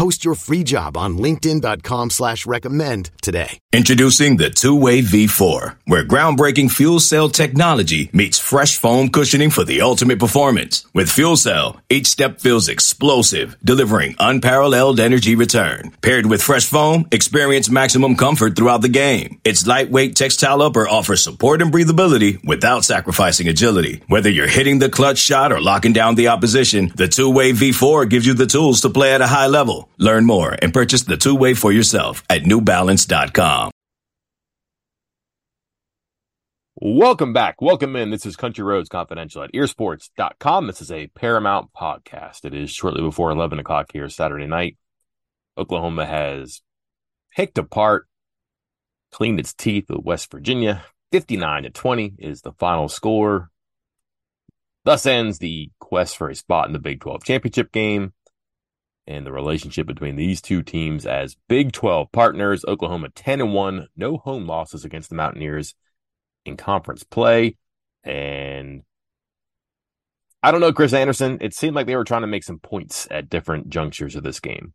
Post your free job on linkedin.com slash recommend today. Introducing the two-way V4, where groundbreaking fuel cell technology meets fresh foam cushioning for the ultimate performance. With fuel cell, each step feels explosive, delivering unparalleled energy return. Paired with fresh foam, experience maximum comfort throughout the game. Its lightweight textile upper offers support and breathability without sacrificing agility. Whether you're hitting the clutch shot or locking down the opposition, the two-way V4 gives you the tools to play at a high level. Learn more and purchase the two way for yourself at newbalance.com. Welcome back. Welcome in. This is Country Roads Confidential at eersports.com. This is a Paramount podcast. It is shortly before 11 o'clock here Saturday night. Oklahoma has picked apart, cleaned its teeth with West Virginia. 59 to 20 is the final score. Thus ends the quest for a spot in the Big 12 championship game and the relationship between these two teams as Big 12 partners. Oklahoma 10 and 1, no home losses against the Mountaineers in conference play. And I don't know, Chris Anderson. It seemed like they were trying to make some points at different junctures of this game.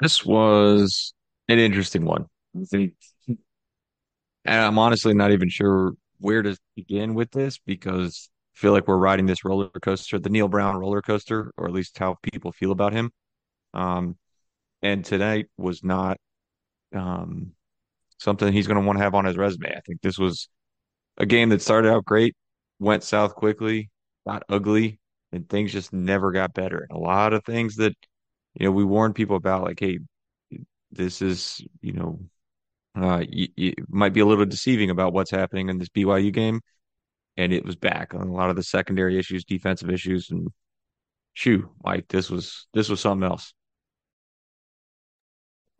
This was an interesting one. And I'm honestly not even sure where to begin with this because feel like we're riding this roller coaster, the Neal Brown roller coaster, or at least how people feel about him. Um, and tonight was not um, something he's going to want to have on his resume. I think this was a game that started out great, went south quickly, got ugly, and things just never got better. And a lot of things that you know we warned people about, like, hey, this is you know uh, might be a little deceiving about what's happening in this BYU game and it was back on a lot of the secondary issues, defensive issues, and shoo, like this was this was something else.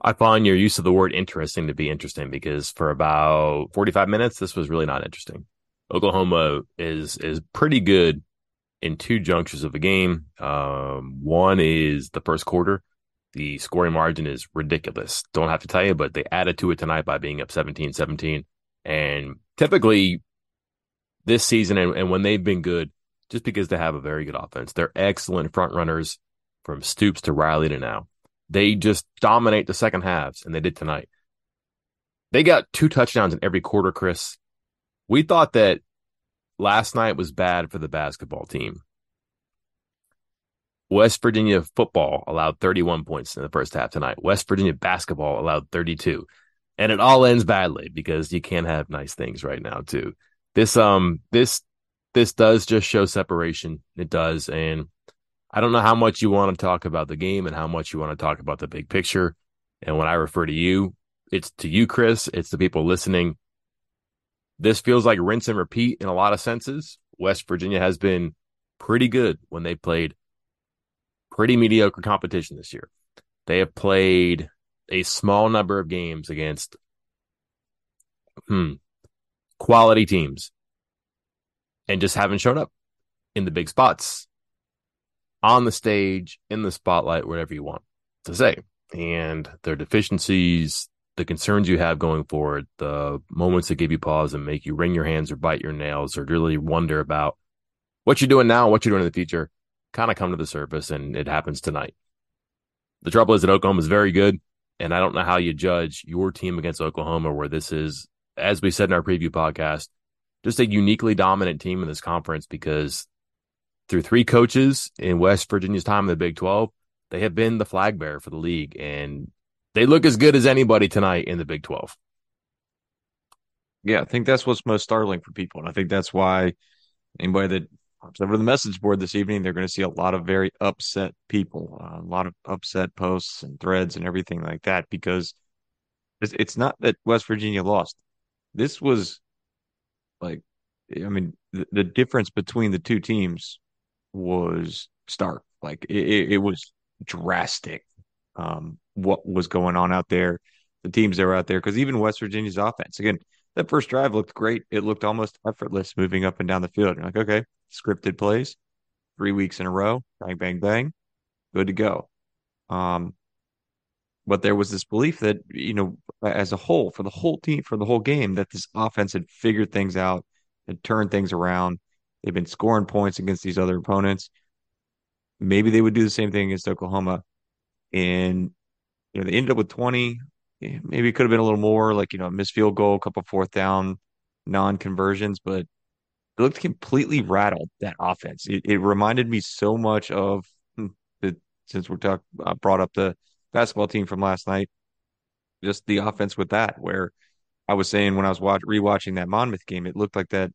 I find your use of the word interesting to be interesting because for about 45 minutes, this was really not interesting. Oklahoma is is pretty good in two junctures of the game. Um, one is the first quarter. The scoring margin is ridiculous. Don't have to tell you, but they added to it tonight by being up 17 17. And typically, this season and, and when they've been good, just because they have a very good offense. They're excellent front runners from Stoops to Riley to now. They just dominate the second halves, and they did tonight. They got two touchdowns in every quarter, Chris. We thought that last night was bad for the basketball team. West Virginia football allowed 31 points in the first half tonight. West Virginia basketball allowed 32. And it all ends badly because you can't have nice things right now, too this um this this does just show separation. It does, and I don't know how much you want to talk about the game and how much you want to talk about the big picture. And when I refer to you, it's to you, Chris. It's the people listening. This feels like rinse and repeat in a lot of senses. West Virginia has been pretty good when they played pretty mediocre competition this year. They have played a small number of games against hmm, quality teams and just haven't shown up in the big spots on the stage, in the spotlight, whatever you want to say. And their deficiencies, the concerns you have going forward, the moments that give you pause and make you wring your hands or bite your nails or really wonder about what you're doing now, what you're doing in the future, kind of come to the surface. And it happens tonight. The trouble is that Oklahoma is very good. And I don't know how you judge your team against Oklahoma, where this is as we said in our preview podcast, just a uniquely dominant team in this conference because through three coaches in West Virginia's time in the Big 12, they have been the flag bearer for the league and they look as good as anybody tonight in the Big 12. Yeah, I think that's what's most startling for people. And I think that's why anybody that hops over the message board this evening, they're going to see a lot of very upset people, uh, a lot of upset posts and threads and everything like that because it's not that West Virginia lost this was like I mean the, the difference between the two teams was stark. Like it, it was drastic. Um, what was going on out there, the teams that were out there. Because even West Virginia's offense, again, that first drive looked great. It looked almost effortless moving up and down the field. You're like, okay, scripted plays, three weeks in a row, bang, bang, bang, good to go. Um, but there was this belief that you know, as a whole, for the whole team, for the whole game, that this offense had figured things out, had turned things around. They've been scoring points against these other opponents. Maybe they would do the same thing against Oklahoma, and you know they ended up with twenty. Maybe it could have been a little more, like you know, a missed field goal, a couple fourth down non conversions, but it looked completely rattled that offense. It, it reminded me so much of hmm, since we're talking uh, brought up the basketball team from last night, just the offense with that. Where I was saying when I was watch, rewatching that Monmouth game, it looked like that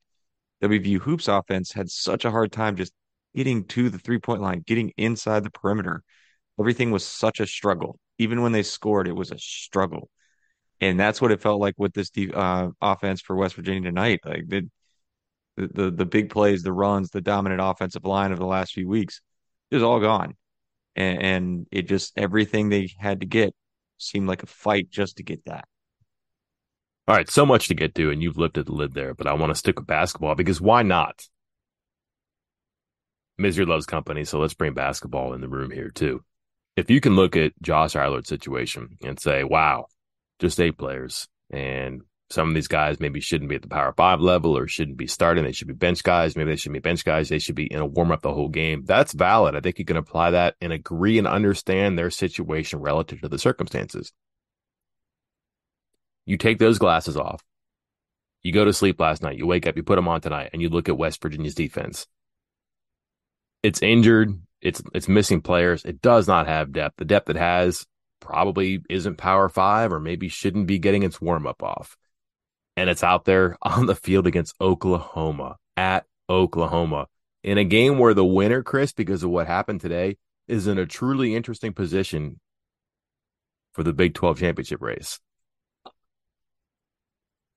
WVU hoops offense had such a hard time just getting to the three point line, getting inside the perimeter. Everything was such a struggle. Even when they scored, it was a struggle. And that's what it felt like with this uh, offense for West Virginia tonight. Like the, the the big plays, the runs, the dominant offensive line of the last few weeks, was all gone. And, and it just everything they had to get seemed like a fight just to get that. All right, so much to get to, and you've lifted the lid there, but I want to stick with basketball because why not? Misery loves company, so let's bring basketball in the room here too. If you can look at Josh Eilert's situation and say, wow, just eight players, and some of these guys maybe shouldn't be at the power five level or shouldn't be starting. They should be bench guys. Maybe they should be bench guys. They should be in a warm up the whole game. That's valid. I think you can apply that and agree and understand their situation relative to the circumstances. You take those glasses off. You go to sleep last night. You wake up, you put them on tonight, and you look at West Virginia's defense. It's injured. It's it's missing players. It does not have depth. The depth it has probably isn't power five or maybe shouldn't be getting its warm up off and it's out there on the field against Oklahoma at Oklahoma in a game where the winner, Chris, because of what happened today, is in a truly interesting position for the Big 12 championship race.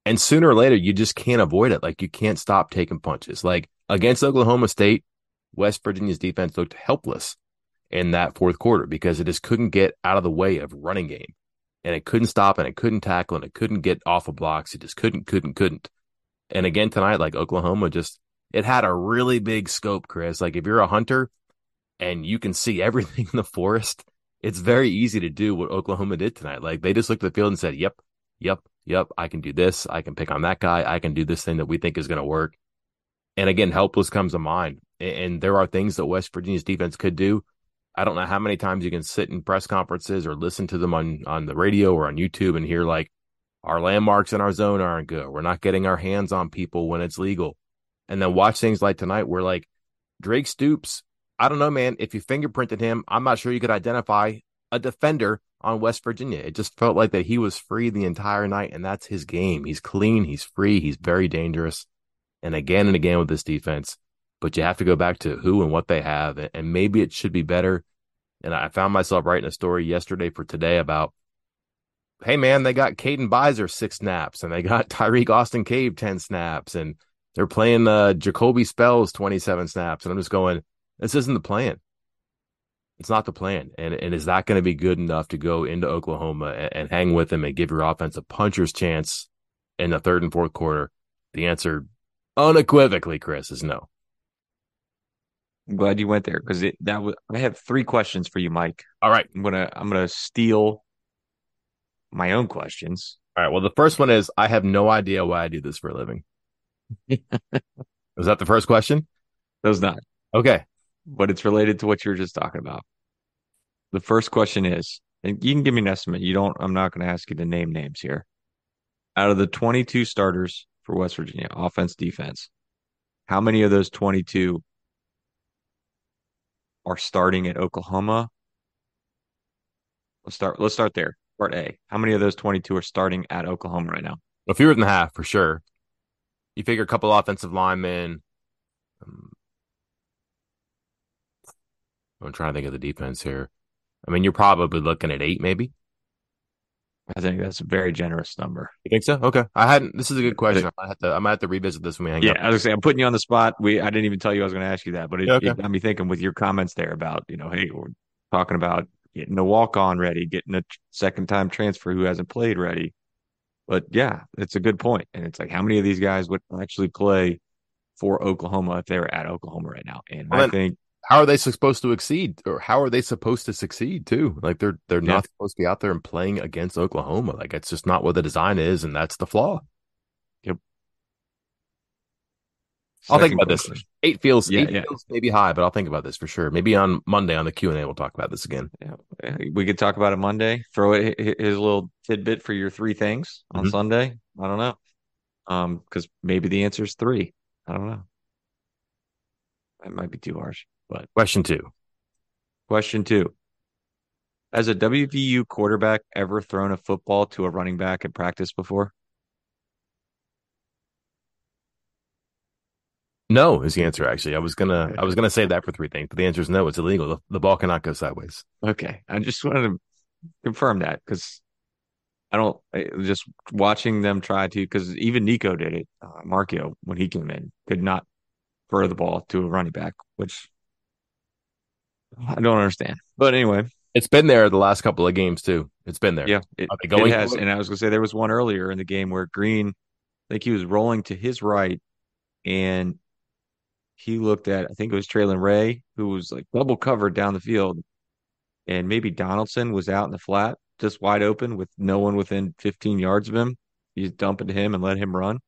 And sooner or later, you just can't avoid it. Like you can't stop taking punches. Like against Oklahoma State, West Virginia's defense looked helpless in that fourth quarter because it just couldn't get out of the way of running game and it couldn't stop and it couldn't tackle and it couldn't get off of blocks. It just couldn't, couldn't, couldn't. And again tonight, like Oklahoma just, it had a really big scope, Chris. Like if you're a hunter and you can see everything in the forest, it's very easy to do what Oklahoma did tonight. Like they just looked at the field and said, yep, yep, yep, I can do this. I can pick on that guy. I can do this thing that we think is going to work. And again, helpless comes to mind. And there are things that West Virginia's defense could do I don't know how many times you can sit in press conferences or listen to them on on the radio or on YouTube and hear like our landmarks in our zone aren't good. We're not getting our hands on people when it's legal. And then watch things like tonight where like Drake Stoops, I don't know, man. If you fingerprinted him, I'm not sure you could identify a defender on West Virginia. It just felt like that he was free the entire night, and that's his game. He's clean, he's free, he's very dangerous. And again and again with this defense, but you have to go back to who and what they have. And maybe it should be better. And I found myself writing a story yesterday for today about, hey, man, they got Caden Beiser six snaps and they got Tyreek Austin Cave 10 snaps and they're playing uh, Jacoby Spells 27 snaps. And I'm just going, this isn't the plan. It's not the plan. And, and is that going to be good enough to go into Oklahoma and, and hang with them and give your offense a puncher's chance in the third and fourth quarter? The answer unequivocally, Chris, is no. I'm glad you went there because that was. I have three questions for you, Mike. All right, I'm gonna I'm gonna steal my own questions. All right. Well, the first one is I have no idea why I do this for a living. was that the first question? That was not. Okay. But it's related to what you were just talking about. The first question is, and you can give me an estimate. You don't. I'm not going to ask you to name names here. Out of the 22 starters for West Virginia, offense, defense, how many of those 22 are starting at Oklahoma. Let's start. Let's start there. Part A. How many of those 22 are starting at Oklahoma right now? A fewer than half for sure. You figure a couple offensive linemen. Um, I'm trying to think of the defense here. I mean, you're probably looking at eight, maybe. I think that's a very generous number. You think so? Okay. I hadn't. This is a good question. I might have to. I might have to revisit this when we hang yeah, up. I was say I'm putting you on the spot. We I didn't even tell you I was going to ask you that, but it, okay. it, got me thinking with your comments there about you know, hey, we're talking about getting a walk on ready, getting a second time transfer who hasn't played ready. But yeah, it's a good point. And it's like, how many of these guys would actually play for Oklahoma if they were at Oklahoma right now? And well, I think how are they supposed to exceed or how are they supposed to succeed too? Like they're they're yeah. not supposed to be out there and playing against Oklahoma. Like it's just not what the design is, and that's the flaw. Yep. I'll think about question. this. Eight feels yeah, eight yeah. feels maybe high, but I'll think about this for sure. Maybe on Monday on the Q and A we'll talk about this again. Yeah, we could talk about it Monday. Throw it his little tidbit for your three things on mm-hmm. Sunday. I don't know, um, because maybe the answer is three. I don't know. That might be too harsh. But question two. Question two. Has a WVU quarterback ever thrown a football to a running back in practice before? No, is the answer actually. I was gonna I was gonna say that for three things, but the answer is no. It's illegal. The, the ball cannot go sideways. Okay, I just wanted to confirm that because I don't just watching them try to because even Nicco did it. Uh, Marchiol when he came in could not throw the ball to a running back, which I don't understand. But anyway, it's been there the last couple of games too. It's been there. Yeah, it, it has. And I was gonna say there was one earlier in the game where Greene, I think he was rolling to his right, and he looked at I think it was Traylon Ray who was like double covered down the field, and maybe Donaldson was out in the flat, just wide open with no one within 15 yards of him. He's dumping to him and let him run,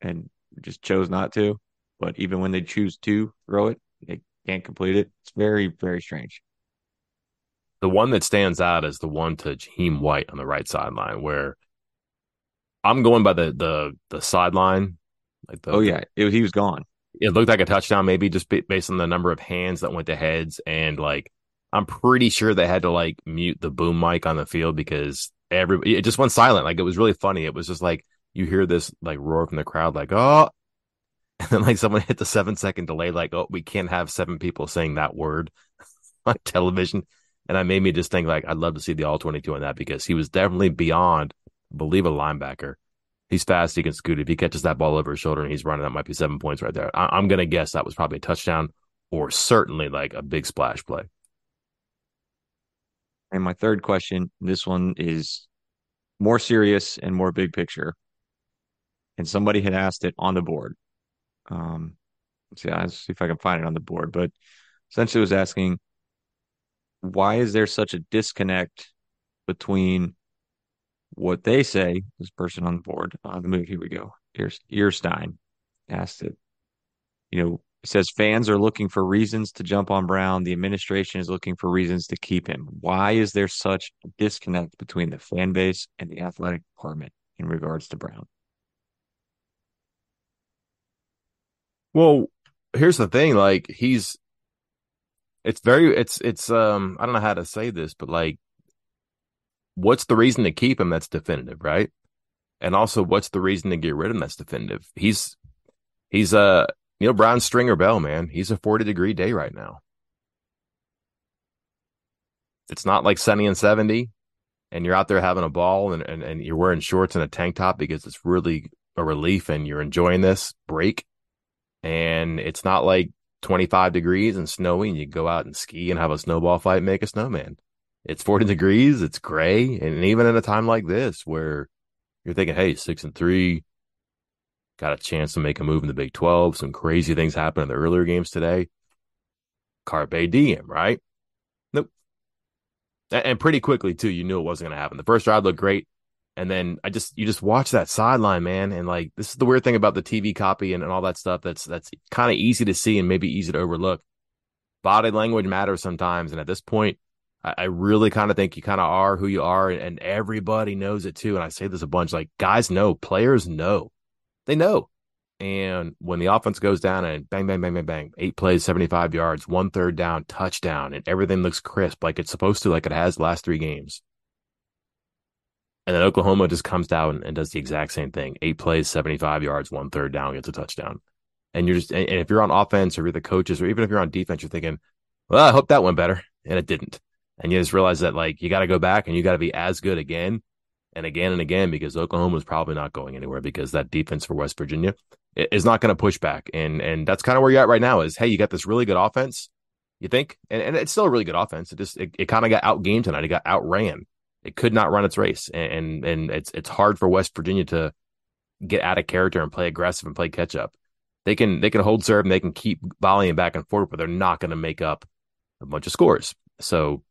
and just chose not to. But even when they choose to throw it, they can't complete it. It's very, very strange. The one that stands out is the one to Jahiem White on the right sideline, where I'm going by the the the sideline. Like the, oh yeah, it, he was gone. It looked like a touchdown, maybe just based on the number of hands that went to heads, and like I'm pretty sure they had to like mute the boom mic on the field because every it just went silent. Like it was really funny. It was just like you hear this like roar from the crowd, like oh, and then like someone hit the seven second delay, like, oh, we can't have seven people saying that word on television. And that made me just think like I'd love to see the all twenty two on that because he was definitely beyond I believe a linebacker. He's fast, he can scoot. If he catches that ball over his shoulder and he's running, that might be seven points right there. I- I'm gonna guess that was probably a touchdown or certainly like a big splash play. And my third question, this one is more serious and more big picture. And somebody had asked it on the board. Um, let's see, let's see if I can find it on the board. But essentially, was asking why is there such a disconnect between what they say? This person on the board, uh, the movie. Here we go. Earstein asked it. You know, it says fans are looking for reasons to jump on Brown. The administration is looking for reasons to keep him. Why is there such a disconnect between the fan base and the athletic department in regards to Brown? Well, here's the thing, like he's it's very it's it's um I don't know how to say this, but like what's the reason to keep him that's definitive, right? And also what's the reason to get rid of him that's definitive? He's he's uh Neal Brown Stringer Bell, man. He's a 40 degree day right now. It's not like sunny and 70 and you're out there having a ball and, and, and you're wearing shorts and a tank top because it's really a relief and you're enjoying this break and it's not like 25 degrees and snowy and you go out and ski and have a snowball fight make a snowman. It's 40 degrees, it's gray, and even in a time like this where you're thinking, hey, six and three, got a chance to make a move in the Big 12. Some crazy things happened in the earlier games today. Carpe diem, right? Nope. And pretty quickly, too, you knew it wasn't going to happen. The first drive looked great. And then I just you just watch that sideline, man, and like this is the weird thing about the TV copy and, and all that stuff. That's that's kind of easy to see and maybe easy to overlook. Body language matters sometimes, and at this point, I, I really kind of think you kind of are who you are, and, and everybody knows it too. And I say this a bunch, like guys know, players know, they know. And when the offense goes down and bang, bang, bang, bang, bang, eight plays, 75 yards, one third down, touchdown, and everything looks crisp like it's supposed to, like it has last three games. And then Oklahoma just comes down and does the exact same thing. Eight plays, 75 yards, one third down, gets a touchdown. And you're just, and if you're on offense or you're the coaches, or even if you're on defense, you're thinking, well, I hope that went better. And it didn't. And you just realize that like you got to go back and you got to be as good again and again and again because Oklahoma is probably not going anywhere because that defense for West Virginia is not going to push back. And, and that's kind of where you're at right now is, Hey, you got this really good offense You think? And, and it's still a really good offense. It just it, it kind of got outgamed tonight. It got outran. It could not run its race, and, and it's it's hard for West Virginia to get out of character and play aggressive and play catch up. They can they can hold serve and they can keep volleying back and forth, but they're not going to make up a bunch of scores. So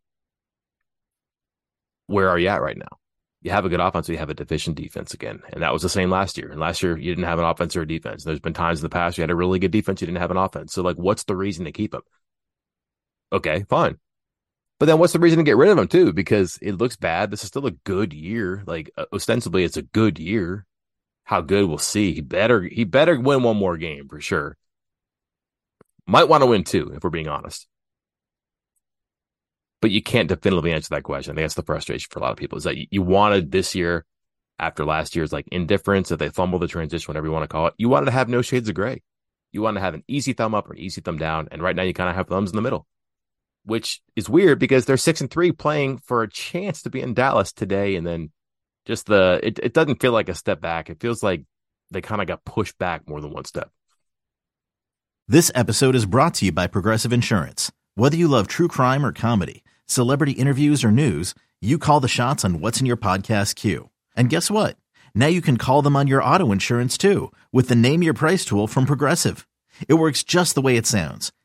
where are you at right now? You have a good offense, you have a deficient defense again. And that was the same last year. And last year you didn't have an offense or a defense. There's been times in the past you had a really good defense, you didn't have an offense. So like what's the reason to keep them? Okay, fine. But then what's the reason to get rid of him too? Because it looks bad. This is still a good year. Like uh, ostensibly, it's a good year. How good we'll see. He better he better win one more game for sure. Might want to win two, if we're being honest. But you can't definitively answer that question. I think that's the frustration for a lot of people is that you wanted this year, after last year's like indifference, that they fumble the transition, whatever you want to call it, you wanted to have no shades of gray. You want to have an easy thumb up or an easy thumb down. And right now you kind of have thumbs in the middle which is weird because they're six and three playing for a chance to be in Dallas today. And then just the, it, it doesn't feel like a step back. It feels like they kind of got pushed back more than one step. This episode is brought to you by Progressive Insurance. Whether you love true crime or comedy, celebrity interviews or news, you call the shots on what's in your podcast queue. And guess what? Now you can call them on your auto insurance too with the Name Your Price tool from Progressive. It works just the way it sounds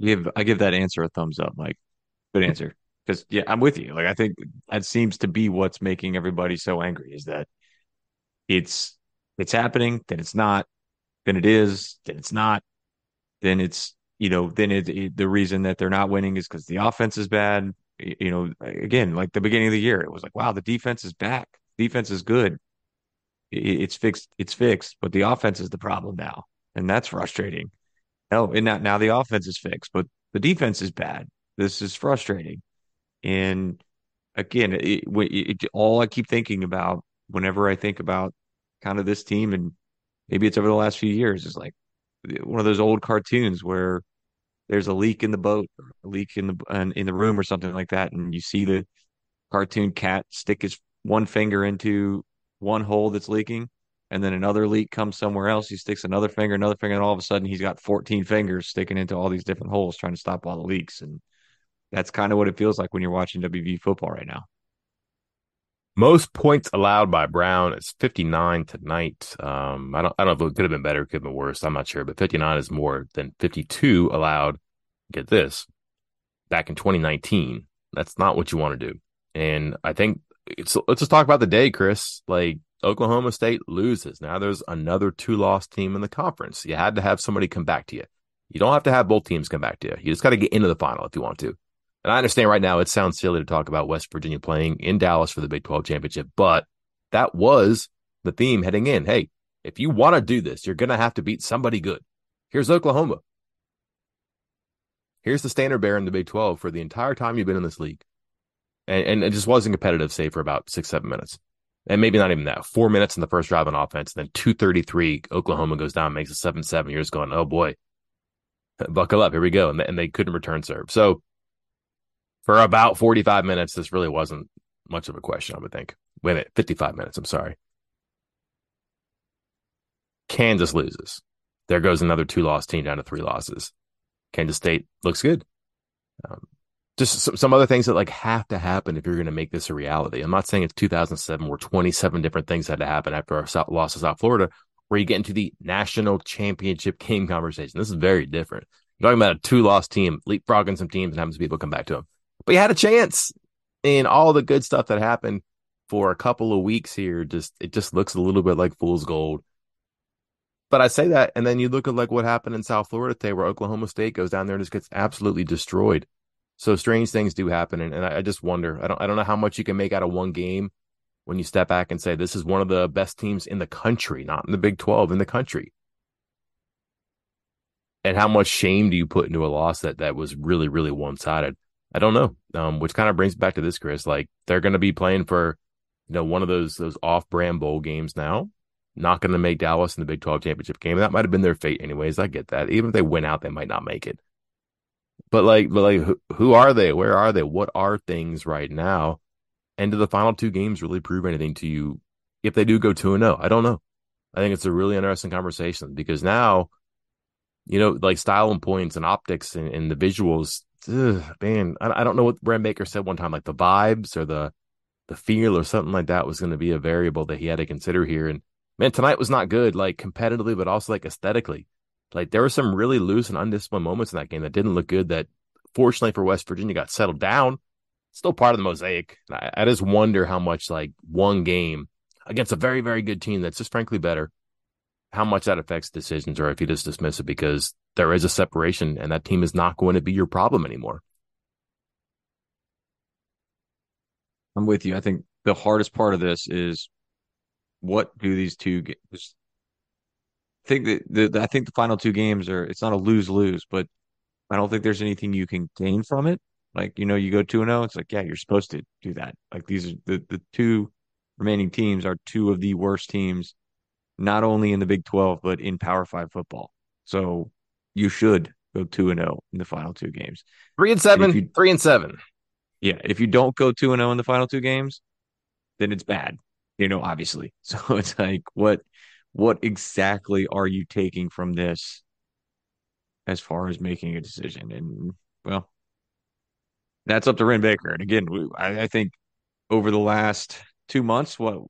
give I give that answer a thumbs up, Mike. Good answer. Because yeah, I'm with you. Like I think that seems to be what's making everybody so angry is that it's it's happening, then it's not, then it is, then it's not, then it's you know, then it, it the reason that they're not winning is because the offense is bad. You know, again, like the beginning of the year, it was like, wow, the defense is back. Defense is good. It, it's fixed. It's fixed, but the offense is the problem now, and that's frustrating. Oh, and now, now the offense is fixed, but the defense is bad. This is frustrating. And again, it, it, all I keep thinking about whenever I think about kind of this team, and maybe it's over the last few years, is like one of those old cartoons where there's a leak in the boat, or a leak in the in the room, or something like that, and you see the cartoon cat stick his one finger into one hole that's leaking, and then another leak comes somewhere else. He sticks another finger, another finger, and all of a sudden he's got 14 fingers sticking into all these different holes trying to stop all the leaks. And that's kind of what it feels like when you're watching WV football right now. Most points allowed by Brown is 59 tonight. Um, I don't, I don't know if it could have been better, could have been worse. I'm not sure, but 59 is more than 52 allowed. Get this, back in 2019. That's not what you want to do. And I think it's, let's just talk about the day, Chris. Like Oklahoma State loses. Now there's another two loss team in the conference. You had to have somebody come back to you. You don't have to have both teams come back to you. You just got to get into the final if you want to. And I understand right now it sounds silly to talk about West Virginia playing in Dallas for the Big 12 championship, but that was the theme heading in. Hey, if you want to do this, you're going to have to beat somebody good. Here's Oklahoma. Here's the standard bearer in the Big 12 for the entire time you've been in this league. And, and it just wasn't competitive, say, for about six, seven minutes and maybe not even that. Four minutes in the first drive on offense, and then two thirty three. Oklahoma goes down, makes a seven seven. You're just going, oh boy, buckle up, here we go, and and they couldn't return serve. So for about forty five minutes, this really wasn't much of a question. I would think. Wait a minute, fifty five minutes. I'm sorry. Kansas loses. There goes another two loss team down to three losses. Kansas State looks good. Um, just some other things that like have to happen if you're going to make this a reality. I'm not saying it's 2007 where 27 different things had to happen after our loss to South Florida, where you get into the national championship game conversation. This is very different. You're talking about a two loss team, leapfrogging some teams and having some people come back to them. But you had a chance in all the good stuff that happened for a couple of weeks here. Just, it just looks a little bit like fool's gold. but I say that, and then you look at like what happened in South Florida today, where Oklahoma State goes down there and just gets absolutely destroyed. So strange things do happen, and, and I, I just wonder. I don't I don't know how much you can make out of one game when you step back and say this is one of the best teams in the country, not in the Big Twelve, in the country. And how much shame do you put into a loss that that was really really one sided? I don't know. Um, which kind of brings back to this, Chris. Like they're going to be playing for, you know, one of those those off brand bowl games now. Not going to make Dallas in the Big Twelve championship game. That might have been their fate, anyways. I get that. Even if they win out, they might not make it. But like, but like, who, who are they? Where are they? What are things right now? And do the final two games really prove anything to you? If they do go two and zero, I don't know. I think it's a really interesting conversation because now, you know, like style and points and optics and, and the visuals ugh, man, I, I don't know what Wren Baker said one time, like the vibes or the the feel or something like that was going to be a variable that he had to consider here. And man, tonight was not good, like competitively, but also like aesthetically. Like there were some really loose and undisciplined moments in that game that didn't look good. That fortunately for West Virginia got settled down. Still part of the mosaic. I, I just wonder how much like one game against a very very good team that's just frankly better how much that affects decisions or if you just dismiss it because there is a separation and that team is not going to be your problem anymore. I'm with you. I think the hardest part of this is what do these two games? I think that the, I think the final two games are it's not a lose lose, but I don't think there's anything you can gain from it. Like you know, you go two and zero. Oh, it's like yeah, you're supposed to do that. Like these are the the two remaining teams are two of the worst teams not only in the Big 12, but in Power Five football. So you should go 2 and 0 in the final two games. 3 and 7, and you, 3 and 7. Yeah, if you don't go 2 and 0 in the final two games, then it's bad. You know, obviously. So it's like what what exactly are you taking from this as far as making a decision? And well, that's up to Wren Baker. And again, we, I, I think over the last two months, what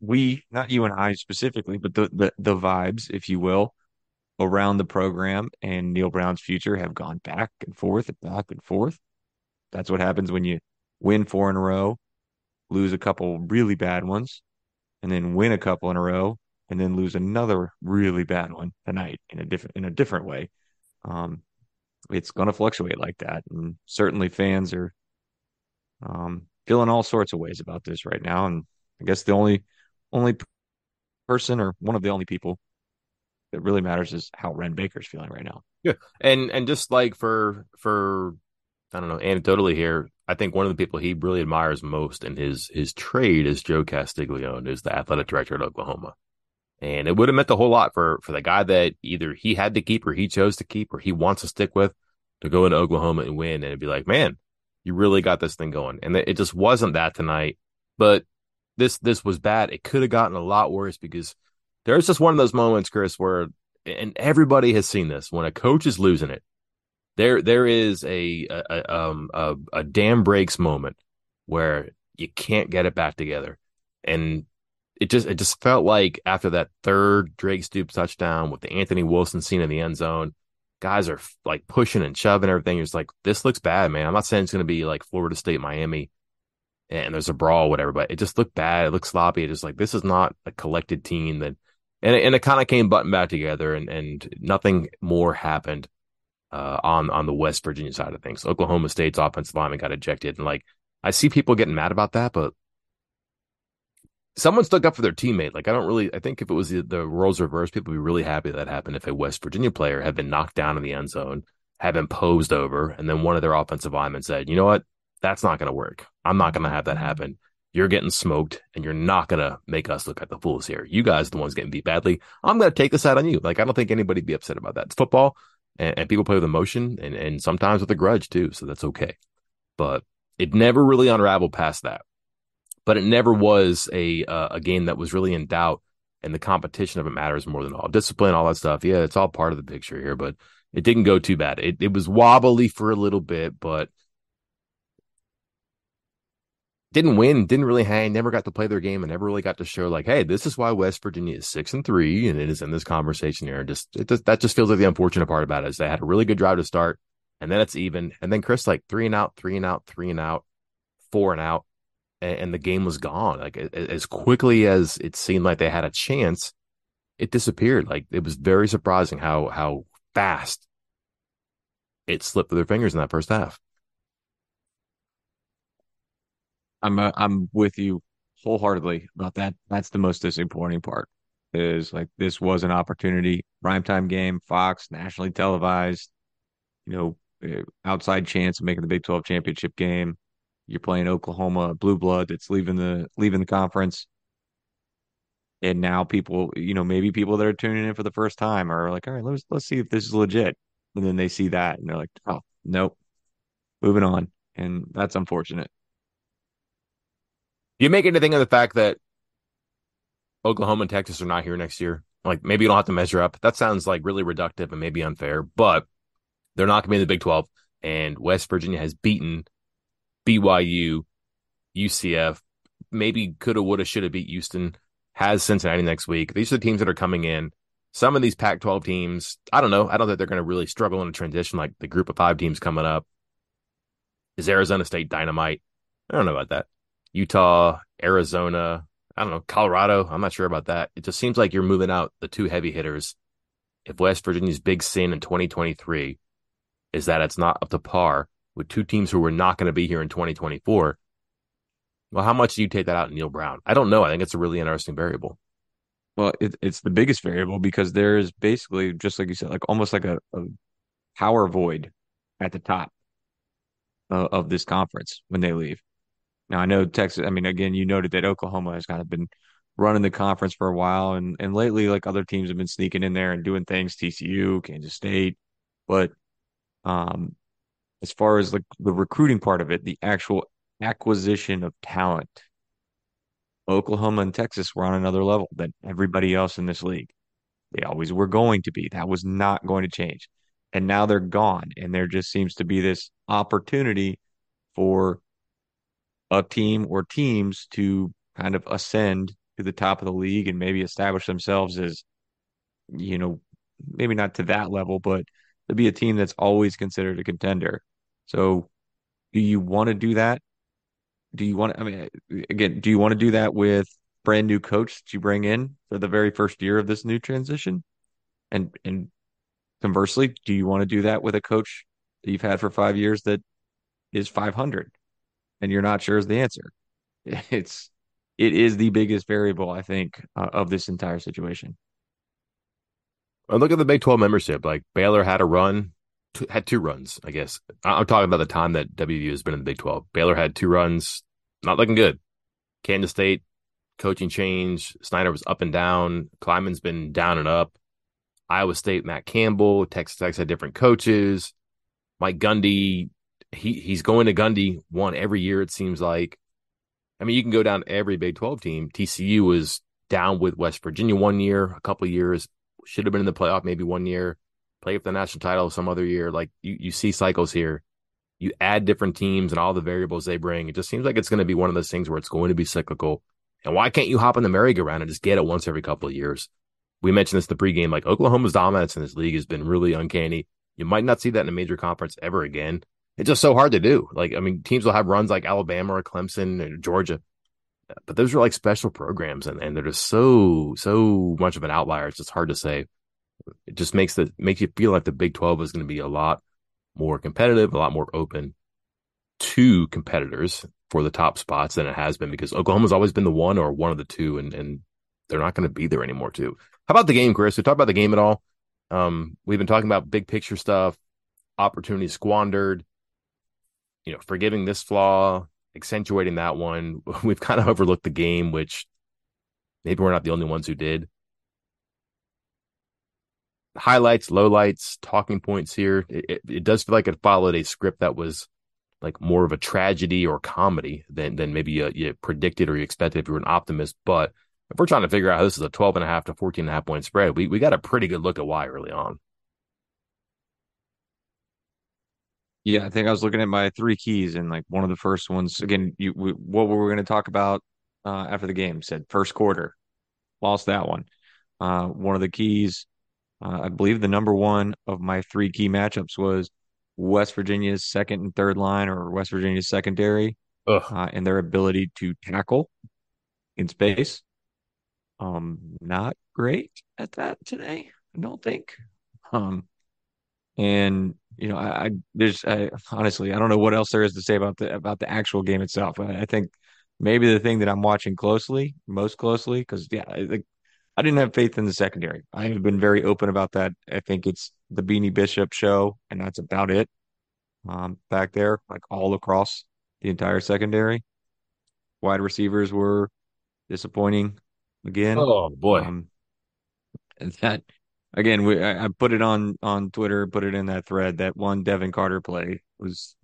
we, not you and I specifically, but the, the, the vibes, if you will, around the program and Neal Brown's future have gone back and forth and back and forth. That's what happens when you win four in a row, lose a couple really bad ones, and then win a couple in a row, and then lose another really bad one tonight in a different in a different way. Um, it's going to fluctuate like that, and certainly fans are um, feeling all sorts of ways about this right now. And I guess the only only person or one of the only people that really matters is how Wren Baker's feeling right now. Yeah. And and just like for for I don't know, anecdotally here, I think one of the people he really admires most in his his trade is Joe Castiglione, who's the athletic director at Oklahoma. And it would have meant a whole lot for for the guy that either he had to keep or he chose to keep or he wants to stick with to go into Oklahoma and win and be like, man, you really got this thing going. And it just wasn't that tonight. But this this was bad. It could have gotten a lot worse because there's just one of those moments, Chris, where and everybody has seen this when a coach is losing it. There there is a a, um, a, a dam breaks moment where you can't get it back together, and it just it just felt like after that third Drake Stoops touchdown with the Anthony Wilson scene in the end zone, guys are like pushing and shoving everything. It's like this looks bad, man. I'm not saying it's going to be like Florida State, Miami, and there's a brawl, whatever. But it just looked bad. It looked sloppy. It just like this is not a collected team that, and it, and it kind of came button back together, and and nothing more happened uh, on on the West Virginia side of things. Oklahoma State's offensive lineman got ejected, and like I see people getting mad about that, but someone stuck up for their teammate. Like I don't really. I think if it was the, the roles reversed, people would be really happy that happened. If a West Virginia player had been knocked down in the end zone, had been posed over, and then one of their offensive linemen said, "You know what? That's not going to work. I'm not going to have that happen. You're getting smoked and you're not going to make us look like the fools here. You guys are the ones getting beat badly. I'm going to take this out on you. Like, I don't think anybody'd be upset about that. It's football and, and people play with emotion and, and sometimes with a grudge too. So that's okay. But it never really unraveled past that. But it never was a, uh, a game that was really in doubt and the competition of it matters more than all discipline, all that stuff. Yeah, it's all part of the picture here, but it didn't go too bad. It, it was wobbly for a little bit, but didn't win, didn't really hang, never got to play their game, and never really got to show like, hey, this is why West Virginia is six and three, and it is in this conversation here. And just just that just feels like the unfortunate part about it is they had a really good drive to start, and then it's even, and then Chris like three and out, three and out, three and out, four and out, and, and the game was gone. Like as quickly as it seemed like they had a chance, it disappeared. Like it was very surprising how how fast it slipped through their fingers in that first half. I'm uh, I'm with you wholeheartedly about that. That's the most disappointing part. Is like this was an opportunity, primetime game, Fox, nationally televised. You know, uh, outside chance of making the Big 12 championship game. You're playing Oklahoma, blue blood that's leaving the leaving the conference. And now people, you know, maybe people that are tuning in for the first time are like, all right, let's let's see if this is legit. And then they see that and they're like, oh, nope, moving on. And that's unfortunate. Do you make anything of the fact that Oklahoma and Texas are not here next year? Like maybe you don't have to measure up. That sounds like really reductive and maybe unfair, but they're not going to be in the Big 12. And West Virginia has beaten BYU, UCF, maybe coulda, woulda, shoulda beat Houston, has Cincinnati next week. These are the teams that are coming in. Some of these Pac 12 teams, I don't know. I don't think they're going to really struggle in a transition like the group of five teams coming up. Is Arizona State dynamite? I don't know about that. Utah, Arizona, I don't know, Colorado. I'm not sure about that. It just seems like you're moving out the two heavy hitters. If West Virginia's big sin in 2023 is that it's not up to par with two teams who were not going to be here in 2024, well, how much do you take that out in Neal Brown? I don't know. I think it's a really interesting variable. Well, it, it's the biggest variable because there is basically, just like you said, like almost like a, a power void at the top uh, of this conference when they leave. Now I know Texas. I mean, again, you noted that Oklahoma has kind of been running the conference for a while, and and lately, like other teams have been sneaking in there and doing things. TCU, Kansas State, but um, as far as like the recruiting part of it, the actual acquisition of talent, Oklahoma and Texas were on another level than everybody else in this league. They always were going to be. That was not going to change. And now they're gone. And there just seems to be this opportunity for a team or teams to kind of ascend to the top of the league and maybe establish themselves as, you know, maybe not to that level, but to be a team that's always considered a contender. So, do you want to do that? Do you want? I mean, again, do you want to do that with brand new coach that you bring in for the very first year of this new transition? And and conversely, do you want to do that with a coach that you've had for five years that is 500 and you're not sure is the answer? It's it is the biggest variable I think uh, of this entire situation. Look at the Big 12 membership. Like Baylor had a run, had two runs, I guess. I'm talking about the time that WVU has been in the Big 12. Baylor had two runs, not looking good. Kansas State, coaching change. Snyder was up and down. Klieman's been down and up. Iowa State, Matt Campbell. Texas Tech had different coaches. Mike Gundy, he he's going to Gundy one every year, it seems like. I mean, you can go down every Big 12 team. TCU was down with West Virginia one year, a couple years, should have been in the playoff maybe one year, play for the national title some other year. Like you, you see cycles here. You add different teams and all the variables they bring. It just seems like it's going to be one of those things where it's going to be cyclical. And why can't you hop on the merry-go-round and just get it once every couple of years? We mentioned this the pregame. Like Oklahoma's dominance in this league has been really uncanny. You might not see that in a major conference ever again. It's just so hard to do. Like, I mean, teams will have runs like Alabama or Clemson or Georgia, but those are like special programs and, and they're just so, so much of an outlier. It's just hard to say. It just makes the makes you feel like the Big 12 is going to be a lot more competitive, a lot more open to competitors for the top spots than it has been because Oklahoma's always been the one or one of the two, and and they're not going to be there anymore too. How about the game, Chris? We talk about the game at all? Um, we've been talking about big picture stuff, opportunities squandered, you know, forgiving this flaw, accentuating that one. We've kind of overlooked the game, which maybe we're not the only ones who did highlights, lowlights, talking points here. It, it, it, does feel like it followed a script that was like more of a tragedy or comedy than than maybe you, you predicted or you expected if you were an optimist. But if we're trying to figure out how this is a 12 and a half to 14 and a half point spread, we, we got a pretty good look at why early on. Yeah, I think I was looking at my three keys and like one of the first ones again, you we, what were we going to talk about uh, after the game said first quarter. Lost that one. Uh, one of the keys uh, I believe the number one of my three key matchups was West Virginia's second and third line or West Virginia's secondary uh, and their ability to tackle in space. um, not great at that today. I don't think. Um, and you know, I, I there's I, honestly I don't know what else there is to say about the about the actual game itself. I, I think maybe the thing that I'm watching closely, most closely, because yeah, I, I didn't have faith in the secondary. I have been very open about that. I think it's the Beanie Bishop show, and that's about it. Um, back there, like all across the entire secondary. Wide receivers were disappointing again. Oh boy. Um, and that again, we I, I put it on on Twitter, put it in that thread. That one Devin Carter play was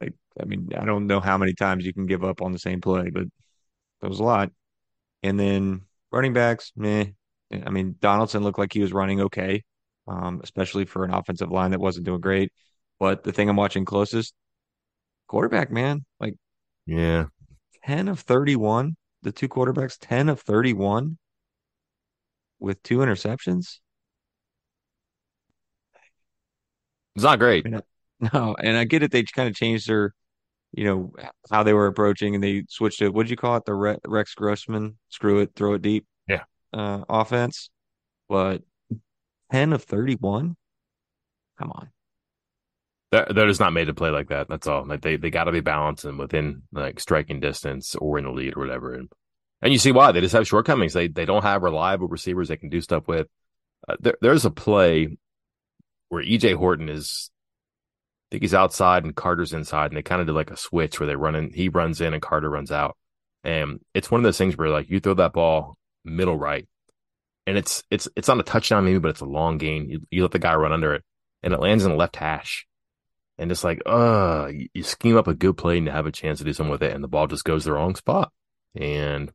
like, I mean, I don't know how many times you can give up on the same play, but that was a lot. And then running backs, meh. I mean, Donaldson looked like he was running okay, um, especially for an offensive line that wasn't doing great. But the thing I'm watching closest, quarterback, man, like yeah, 10 of 31, the two quarterbacks, 10 of 31 with two interceptions. It's not great. No, and I get it. They kind of changed their, you know, how they were approaching, and they switched to what did you call it? The Rex Grossman, screw it, throw it deep, yeah, uh, offense. But ten of thirty-one, come on. They're, they're just not made to play like that. That's all. Like they they got to be balanced and within like striking distance or in the lead or whatever. And and you see why they just have shortcomings. They they don't have reliable receivers they can do stuff with. Uh, there, there's a play where EJ Horton is, I think he's outside and Carter's inside, and they kind of do like a switch where they run in, he runs in and Carter runs out. And it's one of those things where like you throw that ball middle right, and it's it's it's on a touchdown maybe, but it's a long gain. You, you let the guy run under it, and it lands in the left hash. And it's like, uh, you, scheme up a good play and have a chance to do something with it, and the ball just goes the wrong spot. And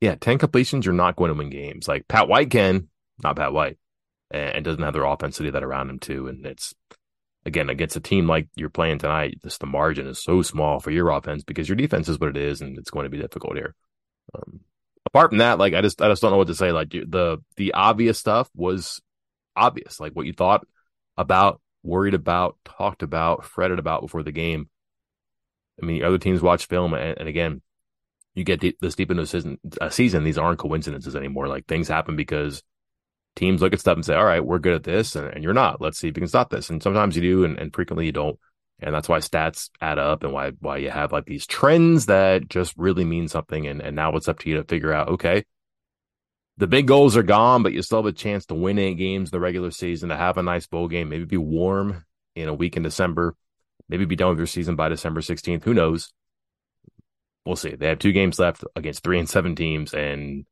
yeah, 10 completions, you're not going to win games. Like Pat White can, not Pat White and doesn't have their offense to do that around him too. And it's again against a team like you're playing tonight, just the margin is so small for your offense because your defense is what it is, and it's going to be difficult here. Um, apart from that, like I just I just don't know what to say. Like the the obvious stuff was obvious, like what you thought about, worried about, talked about, fretted about before the game. I mean, other teams watch film, and, and again, you get this deep into a season, a season, these aren't coincidences anymore. Like things happen because teams look at stuff and say, all right, we're good at this, and, and you're not. Let's see if we can stop this. And sometimes you do, and, and frequently you don't. And that's why stats add up and why why you have like these trends that just really mean something. And, and now it's up to you to figure out, okay, the big goals are gone, but you still have a chance to win eight games in the regular season, to have a nice bowl game, maybe be warm in a week in December, maybe be done with your season by December 16th. Who knows? We'll see. They have two games left against three and seven teams, and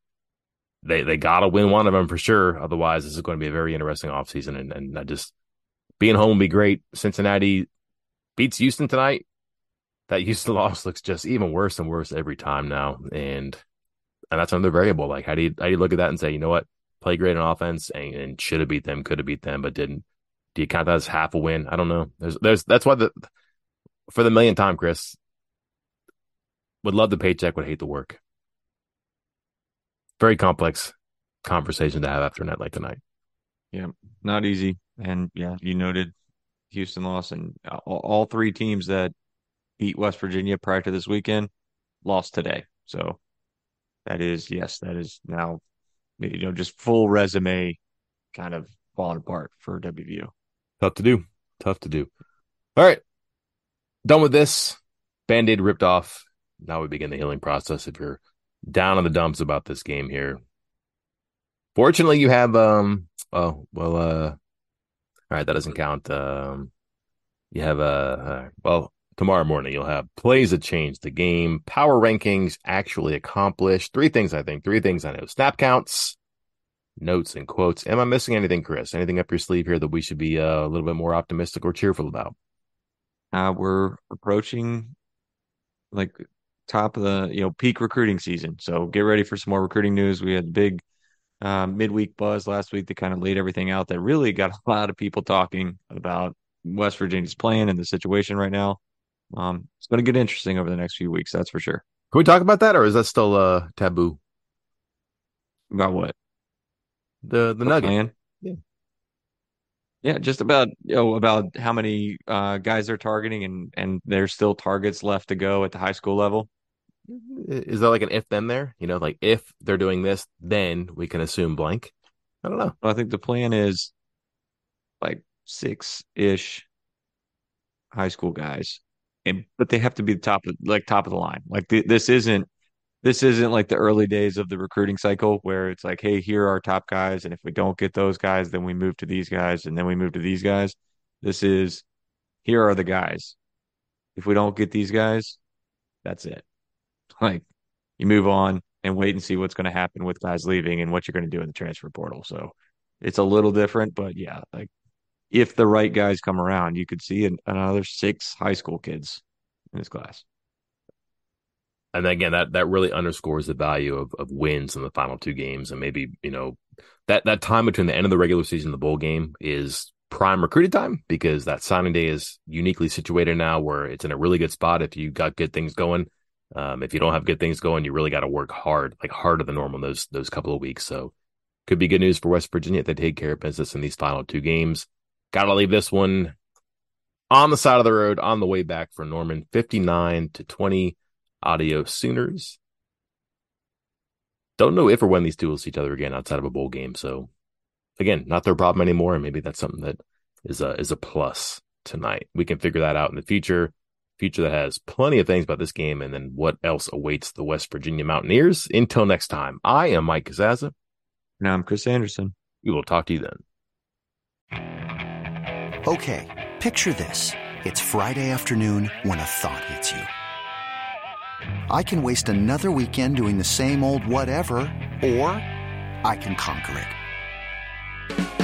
they they gotta win one of them for sure. Otherwise, this is going to be a very interesting offseason. And and I just being home would be great. Cincinnati beats Houston tonight. That Houston loss looks just even worse and worse every time now. And and that's another variable. Like how do you how do you look at that and say, you know what, play great on offense and, and should have beat them, could have beat them, but didn't. Do you count that as half a win? I don't know. There's there's that's why the for the millionth time, Chris, would love the paycheck, would hate the work very complex conversation to have after a night like tonight. Yeah, not easy. And yeah, you noted Houston lost, and all, all three teams that beat West Virginia prior to this weekend lost today. So that is, yes, that is now, you know, just full resume kind of falling apart for WVU. Tough to do. Tough to do. All right. Done with this. Band aid ripped off. Now we begin the healing process. If you're down in the dumps about this game here. Fortunately, you have um oh well uh all right that doesn't count. Um you have uh, well tomorrow morning you'll have plays that change the game, power rankings actually accomplished. Three things I think, three things I know. Snap counts, notes and quotes. Am I missing anything, Chris? Anything up your sleeve here that we should be uh, a little bit more optimistic or cheerful about? Uh, we're approaching like top of the you know peak recruiting season. So get ready for some more recruiting news. We had big uh, midweek buzz last week that kind of laid everything out. That really got a lot of people talking about West Virginia's plan and the situation right now. Um, it's going to get interesting over the next few weeks. That's for sure. Can we talk about that, or is that still uh, taboo? About what? The the, the nugget. Plan? Yeah. Yeah, just about you know about how many uh, guys they're targeting, and and there's still targets left to go at the high school level. Is there like an if then there? You know, like if they're doing this, then we can assume blank. I don't know. I think the plan is like six ish high school guys, and but they have to be the top of like top of the line. Like the, this isn't this isn't like the early days of the recruiting cycle where it's like, hey, here are our top guys, and if we don't get those guys, then we move to these guys, and then we move to these guys. This is here are the guys. If we don't get these guys, that's it. Like you move on and wait and see what's going to happen with guys leaving and what you're going to do in the transfer portal. So it's a little different, but yeah, like if the right guys come around, you could see an, another six high school kids in this class. And again, that that really underscores the value of of wins in the final two games, and maybe you know that that time between the end of the regular season and the bowl game is prime recruited time because that signing day is uniquely situated now, where it's in a really good spot if you got good things going. Um, if you don't have good things going, you really got to work hard, like harder than normal those those couple of weeks. So could be good news for West Virginia if they take care of business in these final two games. Got to leave this one on the side of the road on the way back for Norman, fifty nine to twenty Audio Sooners. Don't know if or when these two will see each other again outside of a bowl game. So again, not their problem anymore, and maybe that's something that is a is a plus tonight. We can figure that out in the future. Future that has plenty of things about this game, and then what else awaits the West Virginia Mountaineers. Until next time, I am Mike Casazza. Now I'm Chris Anderson. We will talk to you then. Okay, picture this: it's Friday afternoon when a thought hits you. I can waste another weekend doing the same old whatever, or I can conquer it.